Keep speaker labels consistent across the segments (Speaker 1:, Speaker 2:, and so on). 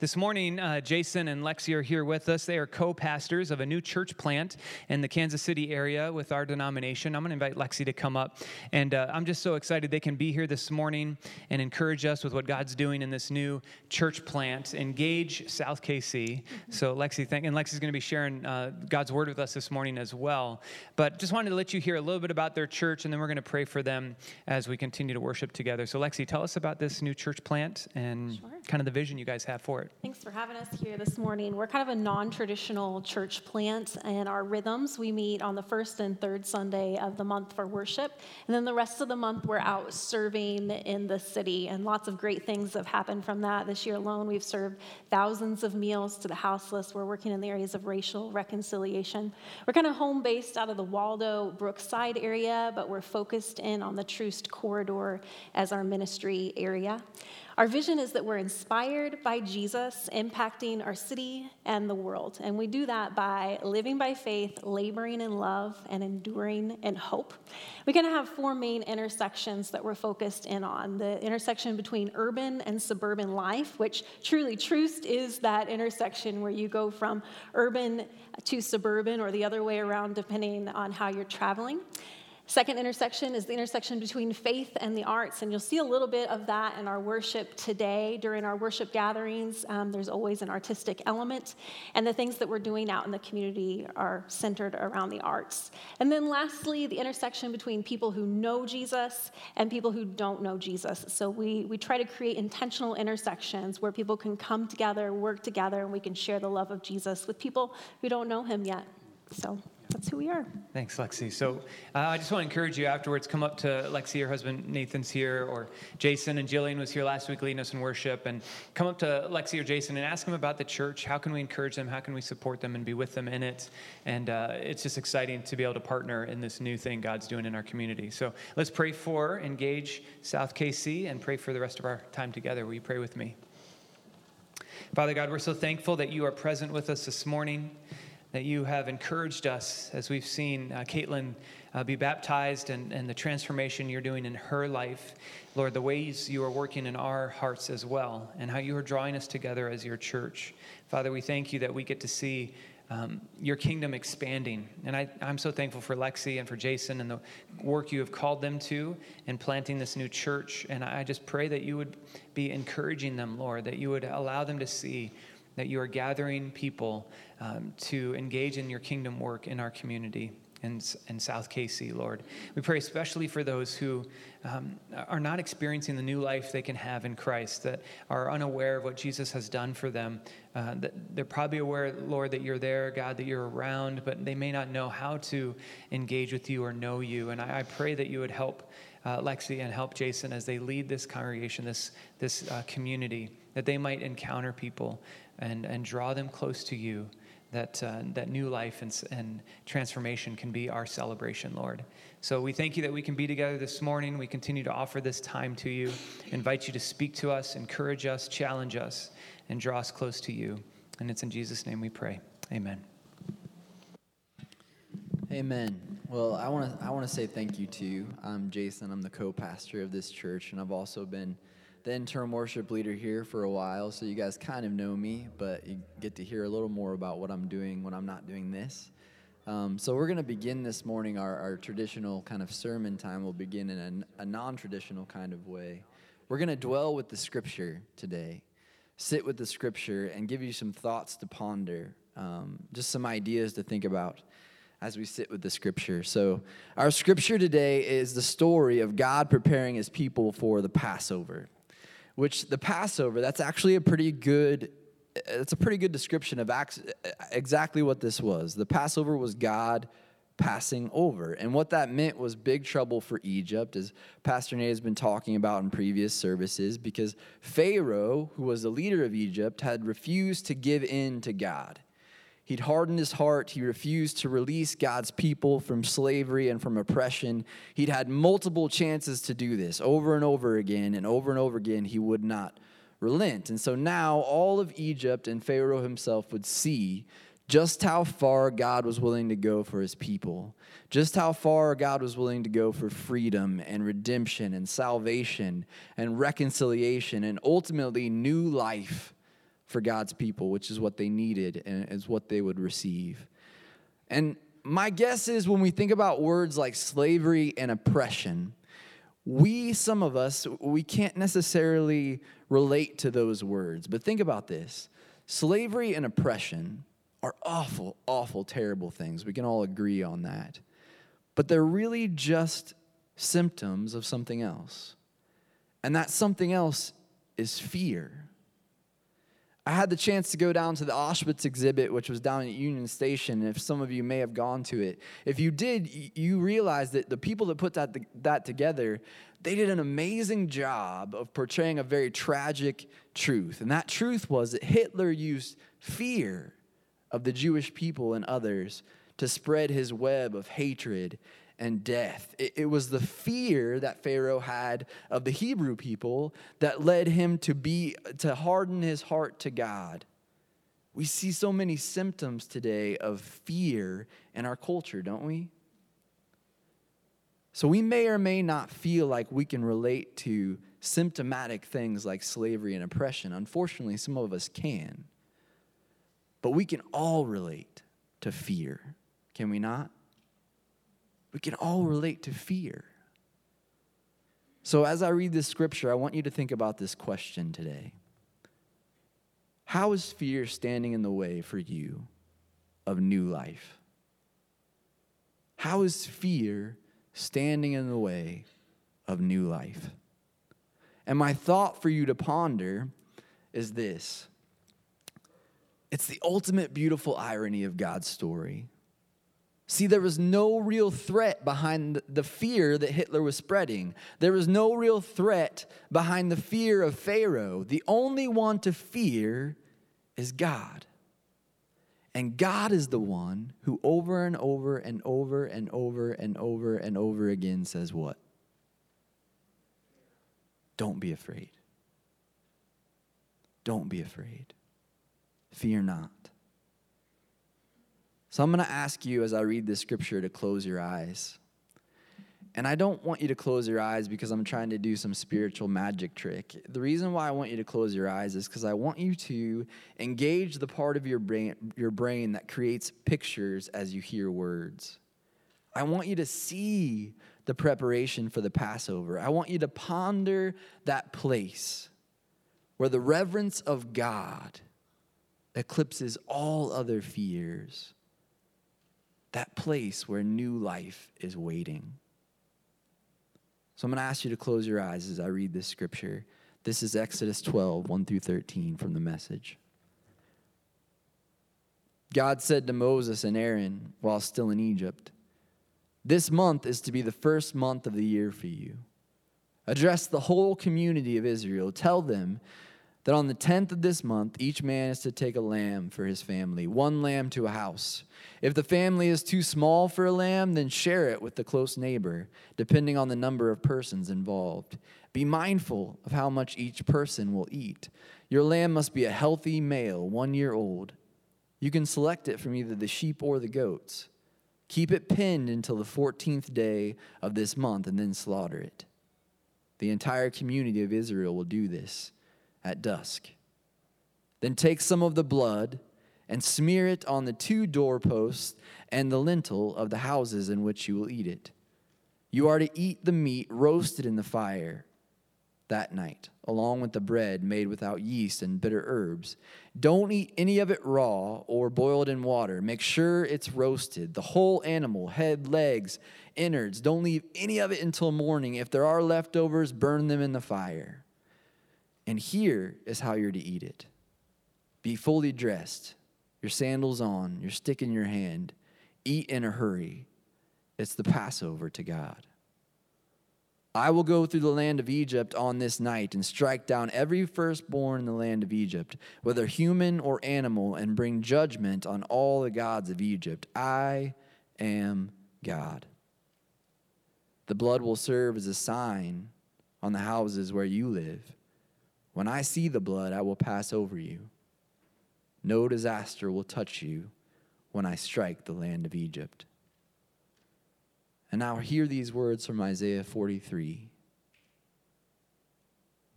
Speaker 1: This morning, uh, Jason and Lexi are here with us. They are co pastors of a new church plant in the Kansas City area with our denomination. I'm going to invite Lexi to come up. And uh, I'm just so excited they can be here this morning and encourage us with what God's doing in this new church plant, Engage South KC. Mm-hmm. So, Lexi, thank, and Lexi's going to be sharing uh, God's word with us this morning as well. But just wanted to let you hear a little bit about their church, and then we're going to pray for them as we continue to worship together. So, Lexi, tell us about this new church plant and sure. kind of the vision you guys have for it.
Speaker 2: Thanks for having us here this morning. We're kind of a non traditional church plant, and our rhythms we meet on the first and third Sunday of the month for worship. And then the rest of the month, we're out serving in the city, and lots of great things have happened from that. This year alone, we've served thousands of meals to the houseless. We're working in the areas of racial reconciliation. We're kind of home based out of the Waldo Brookside area, but we're focused in on the Troost corridor as our ministry area. Our vision is that we're inspired by Jesus impacting our city and the world. And we do that by living by faith, laboring in love, and enduring in hope. We're going to have four main intersections that we're focused in on the intersection between urban and suburban life, which truly, Troost is that intersection where you go from urban to suburban or the other way around, depending on how you're traveling. Second intersection is the intersection between faith and the arts, and you'll see a little bit of that in our worship today. During our worship gatherings, um, there's always an artistic element, and the things that we're doing out in the community are centered around the arts. And then lastly, the intersection between people who know Jesus and people who don't know Jesus. So we, we try to create intentional intersections where people can come together, work together, and we can share the love of Jesus with people who don't know him yet. So that's who we are.
Speaker 1: Thanks, Lexi. So uh, I just want to encourage you afterwards, come up to Lexi, your husband Nathan's here, or Jason and Jillian was here last week leading us in worship, and come up to Lexi or Jason and ask them about the church. How can we encourage them? How can we support them and be with them in it? And uh, it's just exciting to be able to partner in this new thing God's doing in our community. So let's pray for Engage South KC and pray for the rest of our time together. Will you pray with me? Father God, we're so thankful that you are present with us this morning that you have encouraged us as we've seen uh, Caitlin uh, be baptized and, and the transformation you're doing in her life. Lord, the ways you are working in our hearts as well, and how you are drawing us together as your church. Father, we thank you that we get to see um, your kingdom expanding. And I, I'm so thankful for Lexi and for Jason and the work you have called them to in planting this new church. And I just pray that you would be encouraging them, Lord, that you would allow them to see that you are gathering people um, to engage in your kingdom work in our community in, in South KC, Lord. We pray especially for those who um, are not experiencing the new life they can have in Christ, that are unaware of what Jesus has done for them. Uh, that they're probably aware, Lord, that you're there, God, that you're around, but they may not know how to engage with you or know you. And I, I pray that you would help uh, Lexi and help Jason as they lead this congregation, this, this uh, community, that they might encounter people and, and draw them close to you that, uh, that new life and, and transformation can be our celebration, Lord. So we thank you that we can be together this morning. We continue to offer this time to you, invite you to speak to us, encourage us, challenge us, and draw us close to you. And it's in Jesus' name we pray. Amen.
Speaker 3: Amen. Well, I want to I want to say thank you to you. I'm Jason. I'm the co-pastor of this church, and I've also been the interim worship leader here for a while, so you guys kind of know me, but you get to hear a little more about what I'm doing when I'm not doing this. Um, so we're going to begin this morning our, our traditional kind of sermon time. We'll begin in a, a non traditional kind of way. We're going to dwell with the scripture today, sit with the scripture, and give you some thoughts to ponder, um, just some ideas to think about as we sit with the scripture. So, our scripture today is the story of God preparing his people for the Passover which the Passover, that's actually a pretty good it's a pretty good description of exactly what this was. The Passover was God passing over. And what that meant was big trouble for Egypt, as Pastor Nate has been talking about in previous services, because Pharaoh, who was the leader of Egypt, had refused to give in to God. He'd hardened his heart. He refused to release God's people from slavery and from oppression. He'd had multiple chances to do this over and over again, and over and over again, he would not relent. And so now all of Egypt and Pharaoh himself would see just how far God was willing to go for his people, just how far God was willing to go for freedom and redemption and salvation and reconciliation and ultimately new life for God's people, which is what they needed and is what they would receive. And my guess is when we think about words like slavery and oppression, we, some of us, we can't necessarily relate to those words. But think about this slavery and oppression are awful, awful, terrible things. We can all agree on that. But they're really just symptoms of something else. And that something else is fear. I had the chance to go down to the Auschwitz exhibit, which was down at Union Station. If some of you may have gone to it, if you did, you realize that the people that put that, that together, they did an amazing job of portraying a very tragic truth. And that truth was that Hitler used fear of the Jewish people and others to spread his web of hatred and death. It, it, was the fear that Pharaoh had of the Hebrew people that led him to be to harden his heart to God. We see so many symptoms today of fear in our culture, don't we? So we may or may not feel like we can relate to symptomatic things like slavery and oppression. Unfortunately, some of us can. But we can all relate to fear, can we not? We can all relate to fear. So, as I read this scripture, I want you to think about this question today How is fear standing in the way for you of new life? How is fear standing in the way of new life? And my thought for you to ponder is this it's the ultimate beautiful irony of God's story. See, there was no real threat behind the fear that Hitler was spreading. There was no real threat behind the fear of Pharaoh. The only one to fear is God. And God is the one who over and over and over and over and over and over again says, What? Don't be afraid. Don't be afraid. Fear not. So I'm going to ask you as I read this scripture to close your eyes. And I don't want you to close your eyes because I'm trying to do some spiritual magic trick. The reason why I want you to close your eyes is because I want you to engage the part of your brain, your brain that creates pictures as you hear words. I want you to see the preparation for the Passover. I want you to ponder that place where the reverence of God eclipses all other fears that place where new life is waiting. So I'm going to ask you to close your eyes as I read this scripture. This is Exodus 12, 1 through 13 from the message. God said to Moses and Aaron while still in Egypt, This month is to be the first month of the year for you. Address the whole community of Israel. Tell them that on the 10th of this month, each man is to take a lamb for his family, one lamb to a house. If the family is too small for a lamb, then share it with the close neighbor, depending on the number of persons involved. Be mindful of how much each person will eat. Your lamb must be a healthy male, one year old. You can select it from either the sheep or the goats. Keep it pinned until the 14th day of this month and then slaughter it. The entire community of Israel will do this at dusk. Then take some of the blood and smear it on the two doorposts and the lintel of the houses in which you will eat it. You are to eat the meat roasted in the fire that night, along with the bread made without yeast and bitter herbs. Don't eat any of it raw or boiled in water. Make sure it's roasted, the whole animal, head, legs, innards. Don't leave any of it until morning. If there are leftovers, burn them in the fire. And here is how you're to eat it be fully dressed, your sandals on, your stick in your hand. Eat in a hurry. It's the Passover to God. I will go through the land of Egypt on this night and strike down every firstborn in the land of Egypt, whether human or animal, and bring judgment on all the gods of Egypt. I am God. The blood will serve as a sign on the houses where you live. When I see the blood, I will pass over you. No disaster will touch you when I strike the land of Egypt. And now hear these words from Isaiah 43.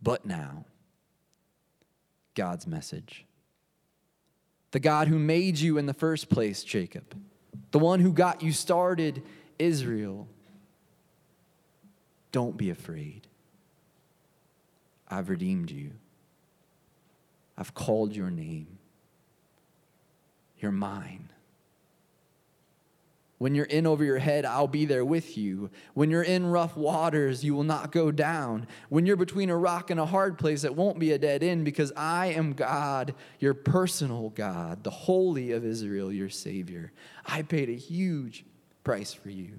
Speaker 3: But now, God's message. the God who made you in the first place, Jacob, the one who got you started, Israel. Don't be afraid. I've redeemed you. I've called your name. You're mine. When you're in over your head, I'll be there with you. When you're in rough waters, you will not go down. When you're between a rock and a hard place, it won't be a dead end because I am God, your personal God, the Holy of Israel, your Savior. I paid a huge price for you.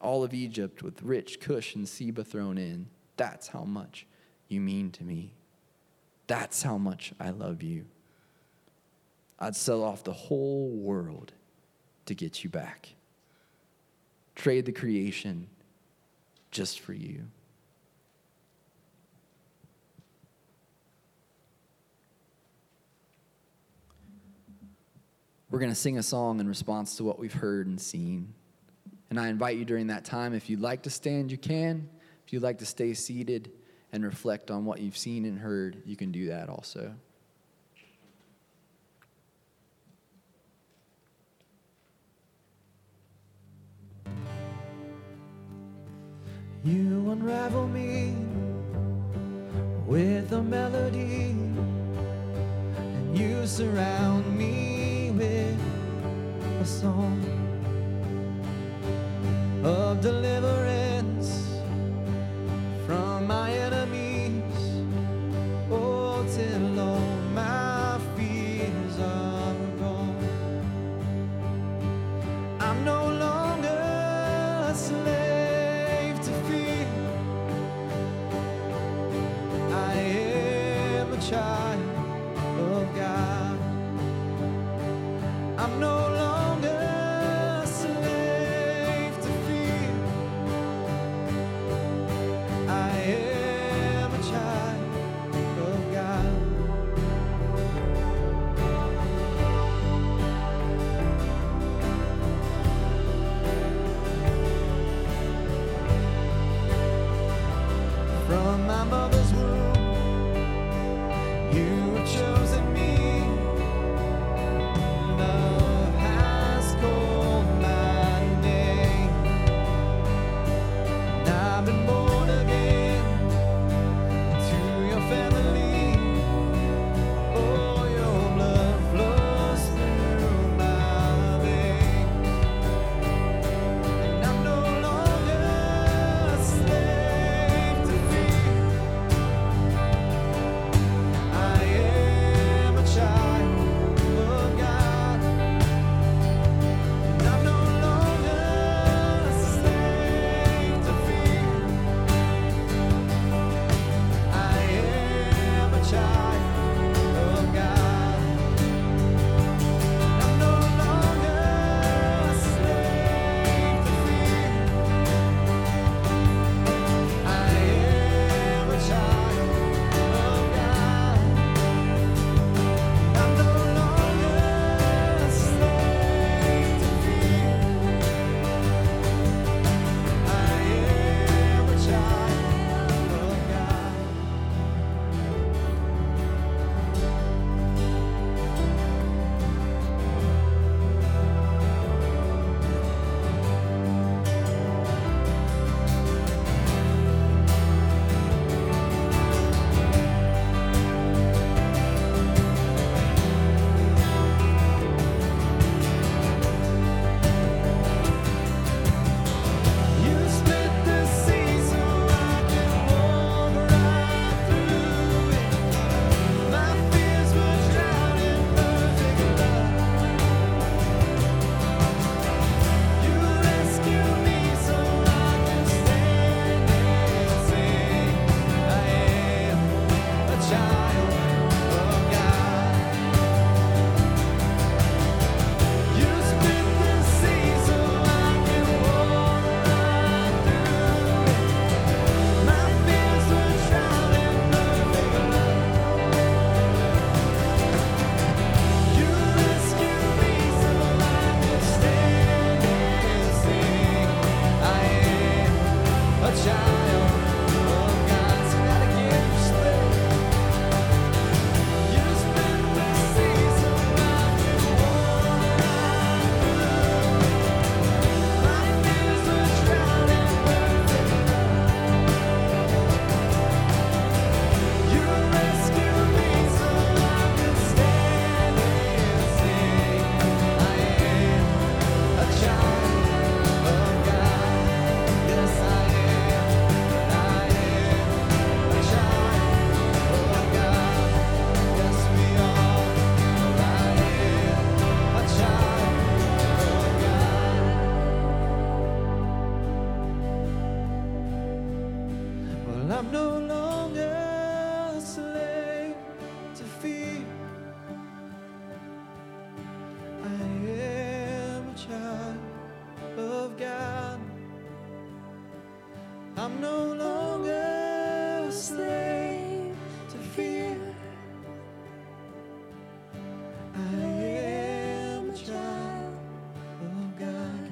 Speaker 3: All of Egypt with rich Cush and Seba thrown in. That's how much you mean to me. That's how much I love you. I'd sell off the whole world to get you back. Trade the creation just for you. We're going to sing a song in response to what we've heard and seen. And I invite you during that time, if you'd like to stand, you can. If you'd like to stay seated and reflect on what you've seen and heard, you can do that also. You unravel me with a melody, and you surround me with a song of deliverance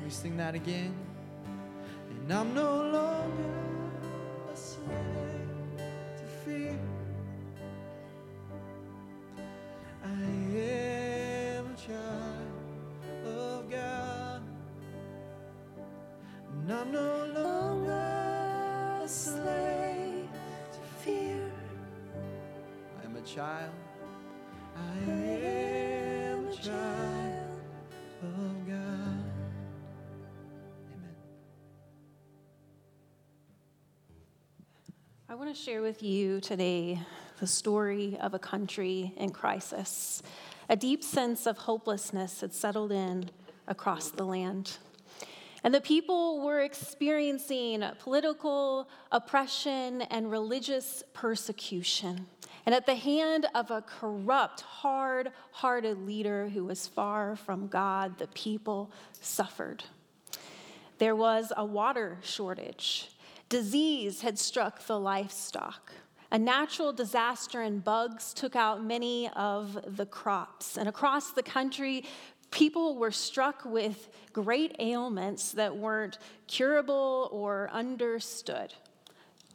Speaker 4: we sing that again? And I'm no longer a slave
Speaker 2: want to share with you today the story of a country in crisis. A deep sense of hopelessness had settled in across the land. And the people were experiencing political oppression and religious persecution. And at the hand of a corrupt, hard hearted leader who was far from God, the people suffered. There was a water shortage. Disease had struck the livestock. A natural disaster and bugs took out many of the crops. And across the country, people were struck with great ailments that weren't curable or understood.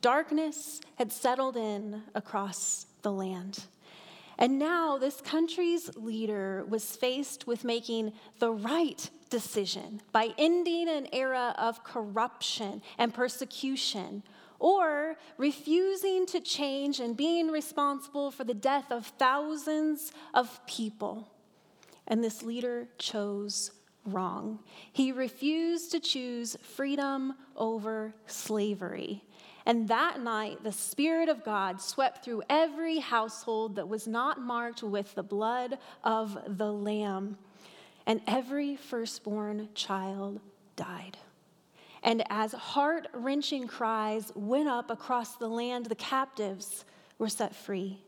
Speaker 2: Darkness had settled in across the land. And now this country's leader was faced with making the right decision by ending an era of corruption and persecution, or refusing to change and being responsible for the death of thousands of people. And this leader chose wrong. He refused to choose freedom over slavery. And that night, the Spirit of God swept through every household that was not marked with the blood of the Lamb, and every firstborn child died. And as heart wrenching cries went up across the land, the captives were set free.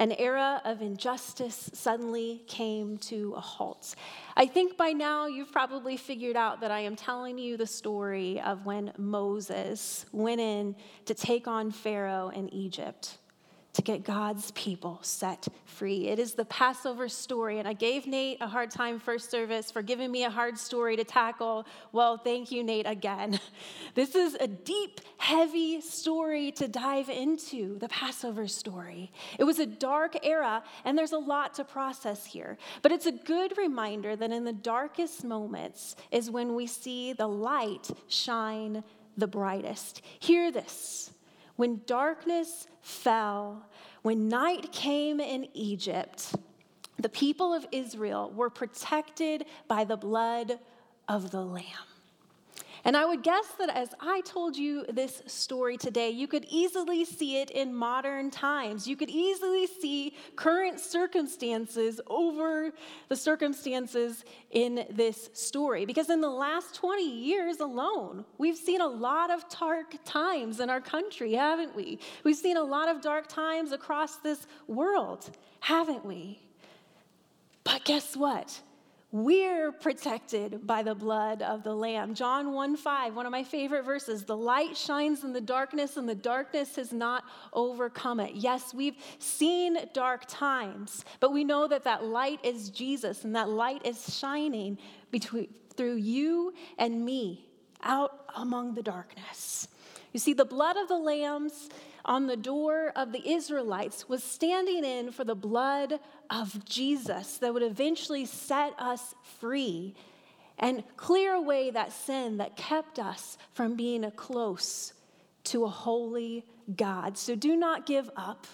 Speaker 2: An era of injustice suddenly came to a halt. I think by now you've probably figured out that I am telling you the story of when Moses went in to take on Pharaoh in Egypt to get God's people set free. It is the Passover story. And I gave Nate a hard time first service for giving me a hard story to tackle. Well, thank you, Nate, again. This is a deep, heavy story to dive into the Passover story. It was a dark era, and there's a lot to process here. But it's a good reminder that in the darkest moments is when we see the light shine the brightest. Hear this. When darkness fell, when night came in Egypt, the people of Israel were protected by the blood of the Lamb. And I would guess that as I told you this story today, you could easily see it in modern times. You could easily see current circumstances over the circumstances in this story. Because in the last 20 years alone, we've seen a lot of dark times in our country, haven't we? We've seen a lot of dark times across this world, haven't we? But guess what? We're protected by the blood of the Lamb. John 1 5, one of my favorite verses. The light shines in the darkness, and the darkness has not overcome it. Yes, we've seen dark times, but we know that that light is Jesus, and that light is shining between, through you and me out among the darkness. You see, the blood of the lambs on the door of the Israelites was standing in for the blood of Jesus that would eventually set us free and clear away that sin that kept us from being close to a holy God. So do not give up.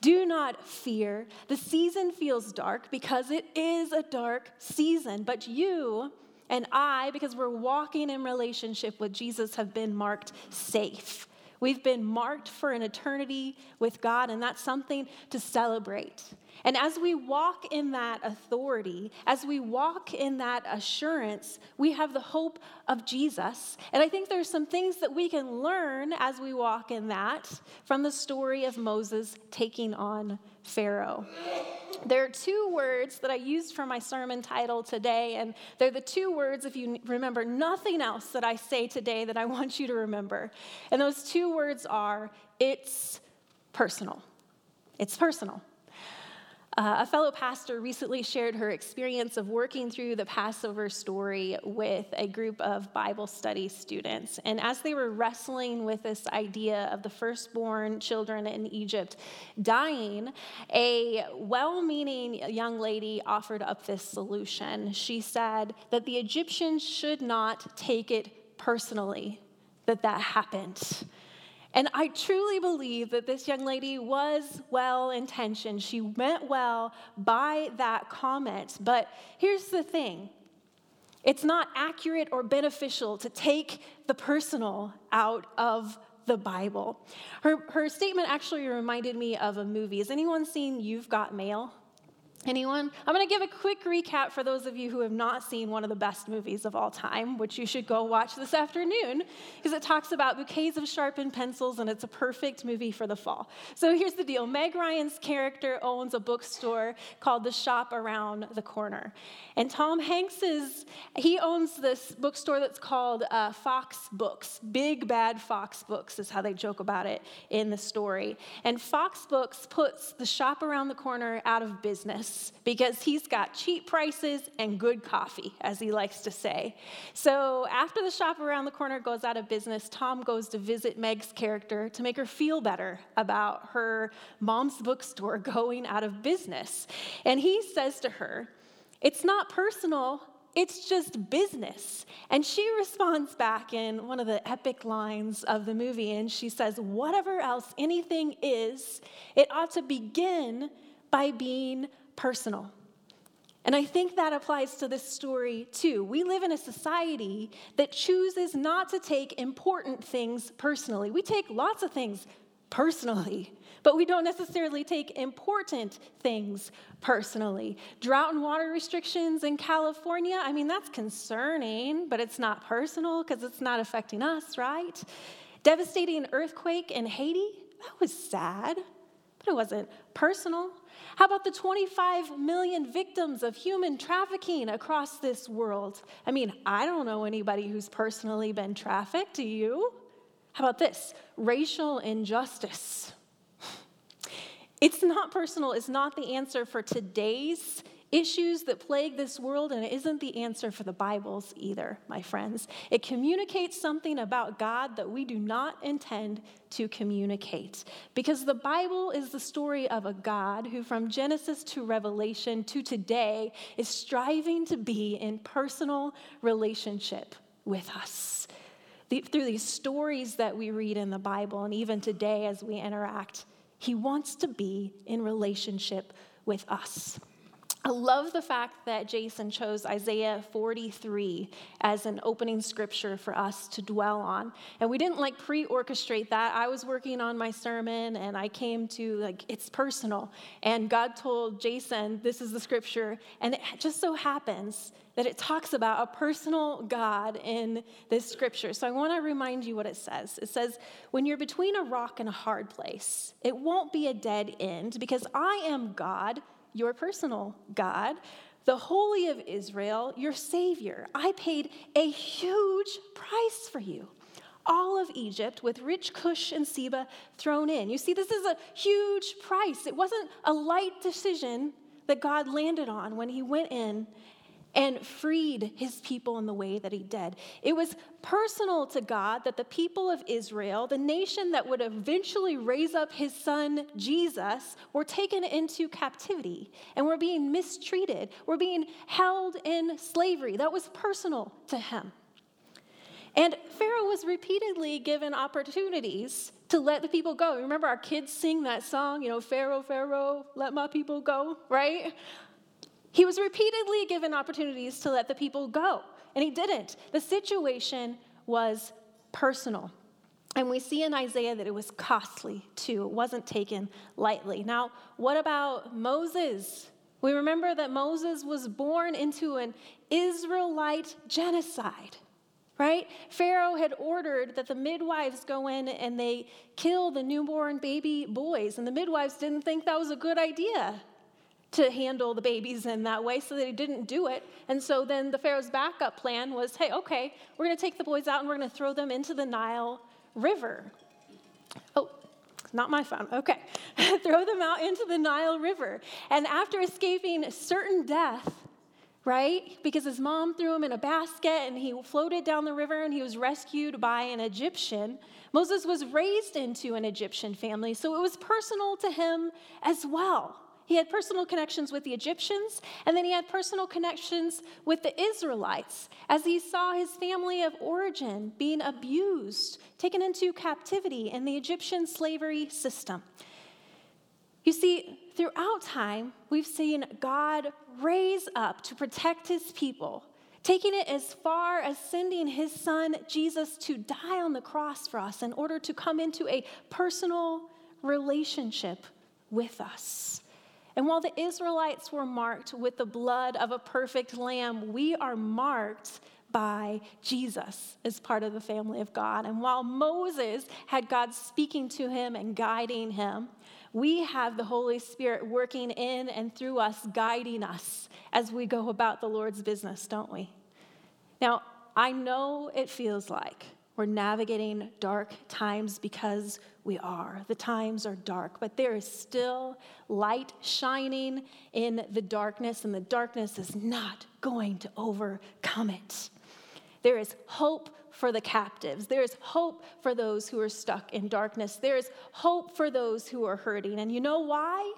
Speaker 2: Do not fear. The season feels dark because it is a dark season, but you and I, because we're walking in relationship with Jesus, have been marked safe. We've been marked for an eternity with God, and that's something to celebrate. And as we walk in that authority, as we walk in that assurance, we have the hope of Jesus. And I think there's some things that we can learn as we walk in that from the story of Moses taking on Pharaoh. There are two words that I used for my sermon title today, and they're the two words, if you remember nothing else that I say today, that I want you to remember. And those two words are it's personal. It's personal. Uh, a fellow pastor recently shared her experience of working through the Passover story with a group of Bible study students. And as they were wrestling with this idea of the firstborn children in Egypt dying, a well meaning young lady offered up this solution. She said that the Egyptians should not take it personally that that happened. And I truly believe that this young lady was well intentioned. She meant well by that comment. But here's the thing it's not accurate or beneficial to take the personal out of the Bible. Her, her statement actually reminded me of a movie. Has anyone seen You've Got Mail? Anyone? I'm going to give a quick recap for those of you who have not seen one of the best movies of all time, which you should go watch this afternoon, because it talks about bouquets of sharpened pencils and it's a perfect movie for the fall. So here's the deal Meg Ryan's character owns a bookstore called The Shop Around the Corner. And Tom Hanks's, he owns this bookstore that's called uh, Fox Books. Big Bad Fox Books is how they joke about it in the story. And Fox Books puts The Shop Around the Corner out of business because he's got cheap prices and good coffee, as he likes to say. So after the shop around the corner goes out of business, Tom goes to visit Meg's character to make her feel better about her mom's bookstore going out of business. And he says to her, It's not personal. It's just business. And she responds back in one of the epic lines of the movie, and she says, Whatever else anything is, it ought to begin by being personal. And I think that applies to this story too. We live in a society that chooses not to take important things personally. We take lots of things personally, but we don't necessarily take important things personally. Drought and water restrictions in California, I mean, that's concerning, but it's not personal because it's not affecting us, right? Devastating earthquake in Haiti, that was sad, but it wasn't personal. How about the 25 million victims of human trafficking across this world? I mean, I don't know anybody who's personally been trafficked. Do you? How about this? Racial injustice. It's not personal, it's not the answer for today's issues that plague this world, and it isn't the answer for the Bibles either, my friends. It communicates something about God that we do not intend to communicate. Because the Bible is the story of a God who, from Genesis to Revelation to today, is striving to be in personal relationship with us. The, through these stories that we read in the Bible, and even today as we interact, He wants to be in relationship with us. I love the fact that Jason chose Isaiah 43 as an opening scripture for us to dwell on. And we didn't like pre orchestrate that. I was working on my sermon and I came to like, it's personal. And God told Jason, this is the scripture. And it just so happens that it talks about a personal God in this scripture. So I want to remind you what it says. It says, When you're between a rock and a hard place, it won't be a dead end because I am God your personal God, the Holy of Israel, your Savior. I paid a huge price for you. All of Egypt with rich Cush and Seba thrown in. You see, this is a huge price. It wasn't a light decision that God landed on when He went in and freed his people in the way that he did. It was personal to God that the people of Israel, the nation that would eventually raise up his son Jesus, were taken into captivity and were being mistreated, were being held in slavery. That was personal to him. And Pharaoh was repeatedly given opportunities to let the people go. Remember, our kids sing that song, you know, Pharaoh, Pharaoh, let my people go, right? He was repeatedly given opportunities to let the people go, and he didn't. The situation was personal. And we see in Isaiah that it was costly too. It wasn't taken lightly. Now, what about Moses? We remember that Moses was born into an Israelite genocide, right? Pharaoh had ordered that the midwives go in and they kill the newborn baby boys, and the midwives didn't think that was a good idea to handle the babies in that way, so they didn't do it. And so then the Pharaoh's backup plan was hey, okay, we're gonna take the boys out and we're gonna throw them into the Nile River. Oh, not my phone. Okay. throw them out into the Nile River. And after escaping certain death, right? Because his mom threw him in a basket and he floated down the river and he was rescued by an Egyptian. Moses was raised into an Egyptian family, so it was personal to him as well. He had personal connections with the Egyptians, and then he had personal connections with the Israelites as he saw his family of origin being abused, taken into captivity in the Egyptian slavery system. You see, throughout time, we've seen God raise up to protect his people, taking it as far as sending his son Jesus to die on the cross for us in order to come into a personal relationship with us. And while the Israelites were marked with the blood of a perfect lamb, we are marked by Jesus as part of the family of God. And while Moses had God speaking to him and guiding him, we have the Holy Spirit working in and through us, guiding us as we go about the Lord's business, don't we? Now, I know it feels like we're navigating dark times because we are. The times are dark, but there is still light shining in the darkness, and the darkness is not going to overcome it. There is hope for the captives. There is hope for those who are stuck in darkness. There is hope for those who are hurting. And you know why?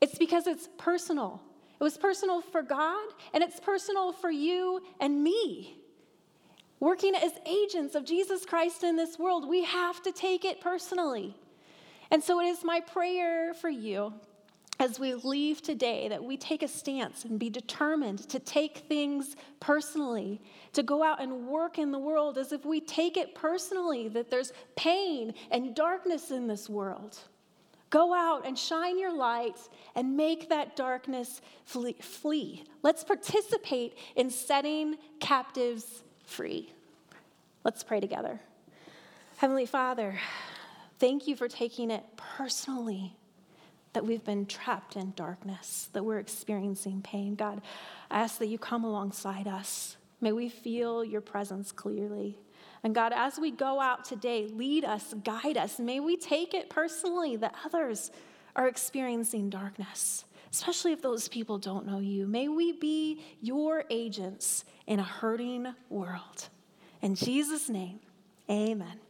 Speaker 2: It's because it's personal. It was personal for God, and it's personal for you and me working as agents of Jesus Christ in this world, we have to take it personally. And so it is my prayer for you as we leave today that we take a stance and be determined to take things personally, to go out and work in the world as if we take it personally that there's pain and darkness in this world. Go out and shine your light and make that darkness flee. Let's participate in setting captives free. Let's pray together. Heavenly Father, thank you for taking it personally that we've been trapped in darkness, that we're experiencing pain. God, I ask that you come alongside us. May we feel your presence clearly. And God, as we go out today, lead us, guide us. May we take it personally that others are experiencing darkness, especially if those people don't know you. May we be your agents in a hurting world. In Jesus' name, amen.